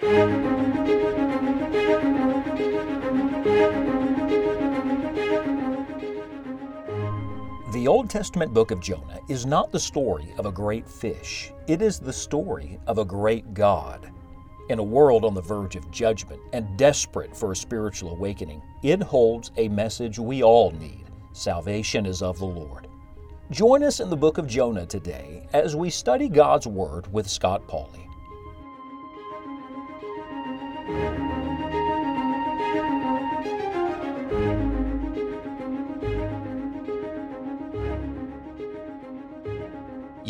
The Old Testament book of Jonah is not the story of a great fish, it is the story of a great God. In a world on the verge of judgment and desperate for a spiritual awakening, it holds a message we all need salvation is of the Lord. Join us in the book of Jonah today as we study God's Word with Scott Pauley.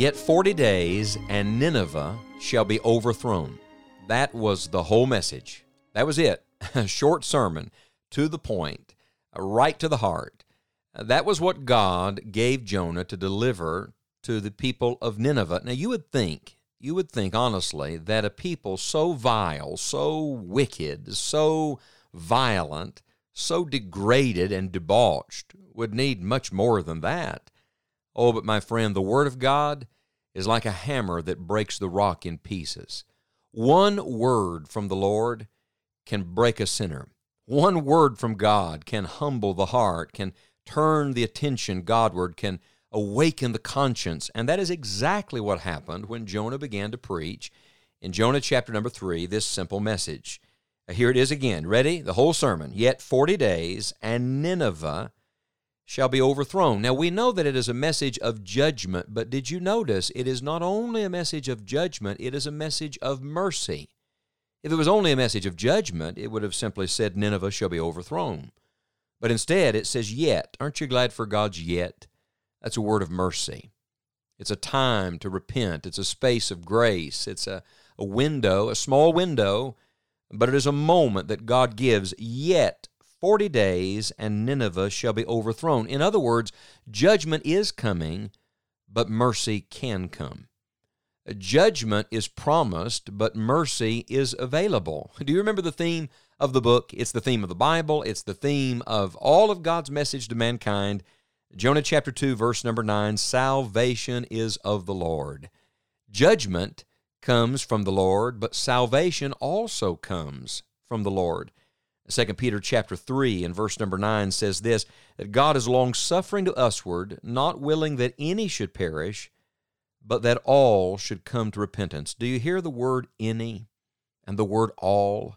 Yet forty days, and Nineveh shall be overthrown. That was the whole message. That was it. A short sermon, to the point, uh, right to the heart. Uh, that was what God gave Jonah to deliver to the people of Nineveh. Now, you would think, you would think honestly, that a people so vile, so wicked, so violent, so degraded and debauched would need much more than that. Oh, but my friend, the Word of God is like a hammer that breaks the rock in pieces. One word from the Lord can break a sinner. One word from God can humble the heart, can turn the attention Godward, can awaken the conscience. And that is exactly what happened when Jonah began to preach in Jonah chapter number 3 this simple message. Here it is again. Ready? The whole sermon. Yet 40 days, and Nineveh shall be overthrown. Now we know that it is a message of judgment, but did you notice it is not only a message of judgment, it is a message of mercy. If it was only a message of judgment, it would have simply said, Nineveh shall be overthrown. But instead, it says, yet. Aren't you glad for God's yet? That's a word of mercy. It's a time to repent, it's a space of grace, it's a, a window, a small window, but it is a moment that God gives, yet 40 days, and Nineveh shall be overthrown. In other words, judgment is coming, but mercy can come. Judgment is promised, but mercy is available. Do you remember the theme of the book? It's the theme of the Bible, it's the theme of all of God's message to mankind. Jonah chapter 2, verse number 9 Salvation is of the Lord. Judgment comes from the Lord, but salvation also comes from the Lord. 2 Peter chapter 3 and verse number 9 says this that God is long suffering to usward, not willing that any should perish, but that all should come to repentance. Do you hear the word any and the word all?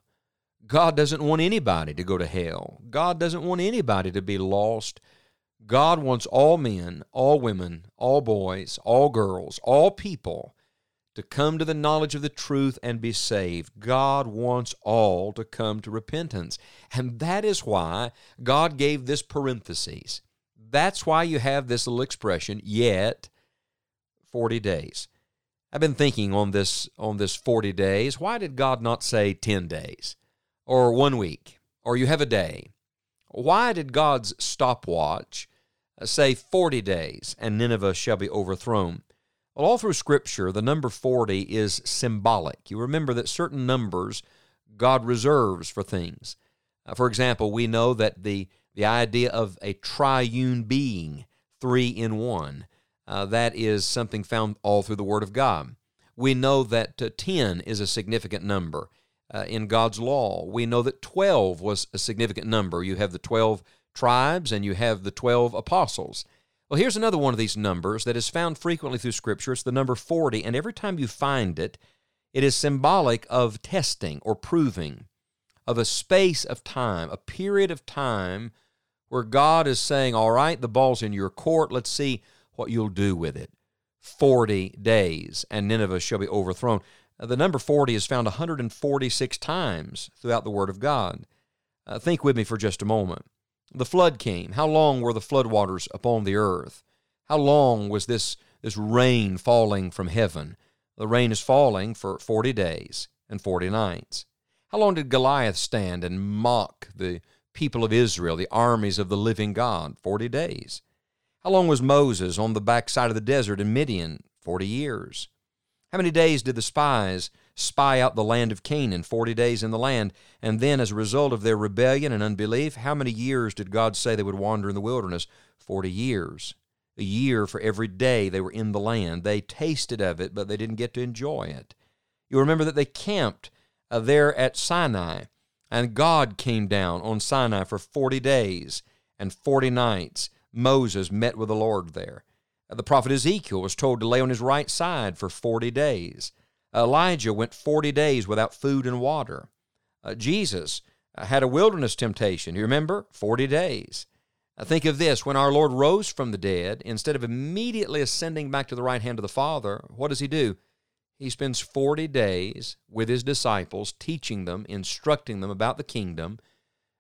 God doesn't want anybody to go to hell. God doesn't want anybody to be lost. God wants all men, all women, all boys, all girls, all people to come to the knowledge of the truth and be saved. God wants all to come to repentance. And that is why God gave this parenthesis. That's why you have this little expression, yet 40 days. I've been thinking on this on this 40 days. Why did God not say 10 days or 1 week or you have a day? Why did God's stopwatch uh, say 40 days and Nineveh shall be overthrown? Well, all through Scripture, the number 40 is symbolic. You remember that certain numbers God reserves for things. Uh, for example, we know that the, the idea of a triune being, three in one, uh, that is something found all through the Word of God. We know that uh, 10 is a significant number uh, in God's law. We know that 12 was a significant number. You have the 12 tribes and you have the 12 apostles. Well, here's another one of these numbers that is found frequently through Scripture. It's the number 40, and every time you find it, it is symbolic of testing or proving, of a space of time, a period of time where God is saying, All right, the ball's in your court. Let's see what you'll do with it. 40 days, and Nineveh shall be overthrown. The number 40 is found 146 times throughout the Word of God. Uh, think with me for just a moment. The flood came. How long were the floodwaters upon the earth? How long was this, this rain falling from heaven? The rain is falling for 40 days and 40 nights. How long did Goliath stand and mock the people of Israel, the armies of the living God? 40 days. How long was Moses on the backside of the desert in Midian? 40 years. How many days did the spies spy out the land of Canaan, 40 days in the land. And then, as a result of their rebellion and unbelief, how many years did God say they would wander in the wilderness? 40 years. A year for every day they were in the land. They tasted of it, but they didn't get to enjoy it. You remember that they camped uh, there at Sinai. And God came down on Sinai for 40 days and 40 nights. Moses met with the Lord there. The prophet Ezekiel was told to lay on his right side for 40 days. Elijah went 40 days without food and water. Uh, Jesus uh, had a wilderness temptation. You remember? 40 days. Uh, think of this when our Lord rose from the dead, instead of immediately ascending back to the right hand of the Father, what does he do? He spends 40 days with his disciples, teaching them, instructing them about the kingdom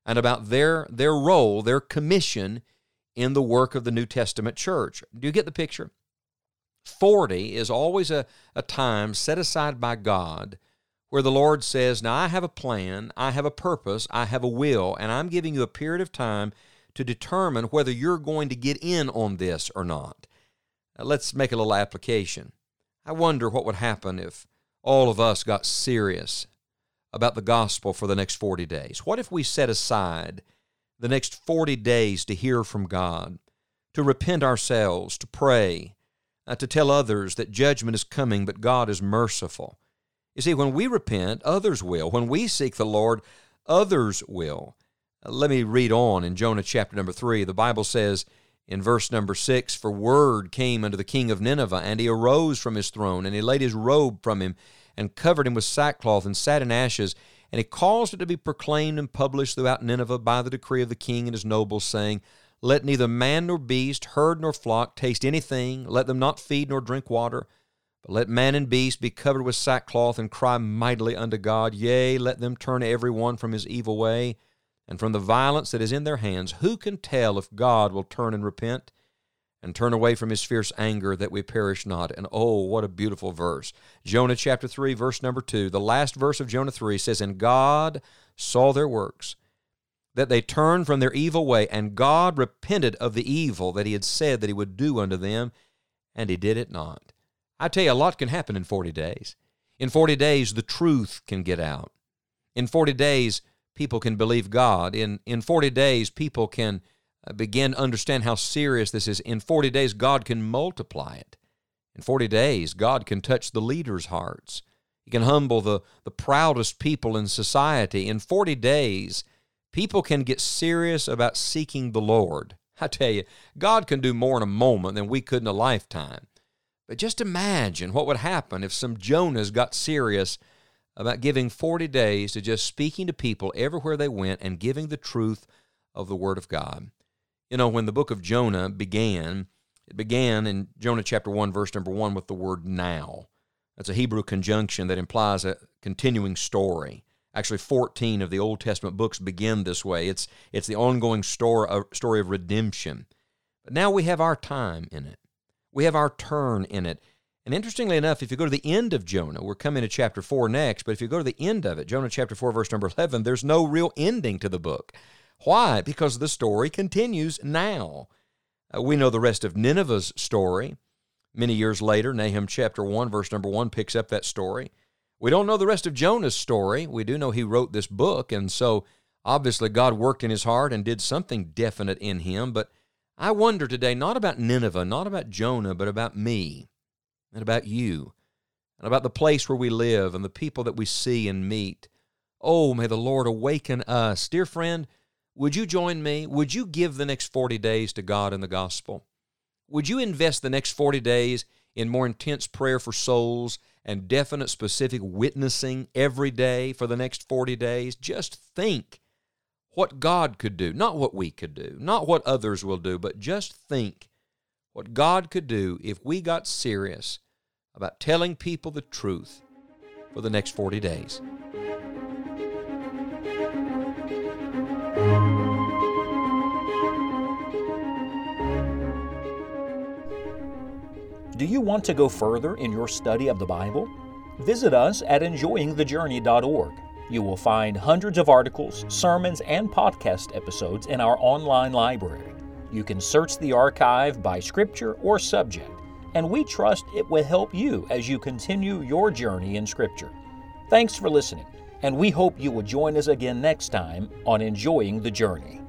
and about their, their role, their commission in the work of the New Testament church. Do you get the picture? 40 is always a, a time set aside by God where the Lord says, Now I have a plan, I have a purpose, I have a will, and I'm giving you a period of time to determine whether you're going to get in on this or not. Now, let's make a little application. I wonder what would happen if all of us got serious about the gospel for the next 40 days. What if we set aside the next 40 days to hear from God, to repent ourselves, to pray, uh, to tell others that judgment is coming, but God is merciful? You see, when we repent, others will. When we seek the Lord, others will. Uh, let me read on in Jonah chapter number 3. The Bible says, in verse number six, for word came unto the king of Nineveh, and he arose from his throne, and he laid his robe from him, and covered him with sackcloth, and sat in ashes. And he caused it to be proclaimed and published throughout Nineveh by the decree of the king and his nobles, saying, Let neither man nor beast, herd nor flock taste anything, let them not feed nor drink water. But let man and beast be covered with sackcloth, and cry mightily unto God. Yea, let them turn every one from his evil way and from the violence that is in their hands, who can tell if God will turn and repent and turn away from his fierce anger that we perish not? And oh, what a beautiful verse. Jonah chapter 3, verse number 2. The last verse of Jonah 3 says, And God saw their works, that they turned from their evil way, and God repented of the evil that he had said that he would do unto them, and he did it not. I tell you, a lot can happen in 40 days. In 40 days, the truth can get out. In 40 days, people can believe God. In, in 40 days, people can uh, begin to understand how serious this is. In 40 days, God can multiply it. In 40 days, God can touch the leaders' hearts. He can humble the, the proudest people in society. In 40 days, people can get serious about seeking the Lord. I tell you, God can do more in a moment than we could in a lifetime. But just imagine what would happen if some Jonahs got serious about giving 40 days to just speaking to people everywhere they went and giving the truth of the Word of God. You know, when the book of Jonah began, it began in Jonah chapter 1, verse number 1, with the word now. That's a Hebrew conjunction that implies a continuing story. Actually, 14 of the Old Testament books begin this way. It's, it's the ongoing story of, story of redemption. But now we have our time in it, we have our turn in it. And interestingly enough, if you go to the end of Jonah, we're coming to chapter 4 next, but if you go to the end of it, Jonah chapter 4, verse number 11, there's no real ending to the book. Why? Because the story continues now. Uh, we know the rest of Nineveh's story. Many years later, Nahum chapter 1, verse number 1 picks up that story. We don't know the rest of Jonah's story. We do know he wrote this book, and so obviously God worked in his heart and did something definite in him. But I wonder today, not about Nineveh, not about Jonah, but about me and about you and about the place where we live and the people that we see and meet. Oh, may the Lord awaken us. Dear friend, would you join me? Would you give the next 40 days to God and the gospel? Would you invest the next 40 days in more intense prayer for souls and definite, specific witnessing every day for the next 40 days? Just think what God could do, not what we could do, not what others will do, but just think what God could do if we got serious about telling people the truth for the next 40 days. Do you want to go further in your study of the Bible? Visit us at enjoyingthejourney.org. You will find hundreds of articles, sermons, and podcast episodes in our online library. You can search the archive by scripture or subject, and we trust it will help you as you continue your journey in Scripture. Thanks for listening, and we hope you will join us again next time on Enjoying the Journey.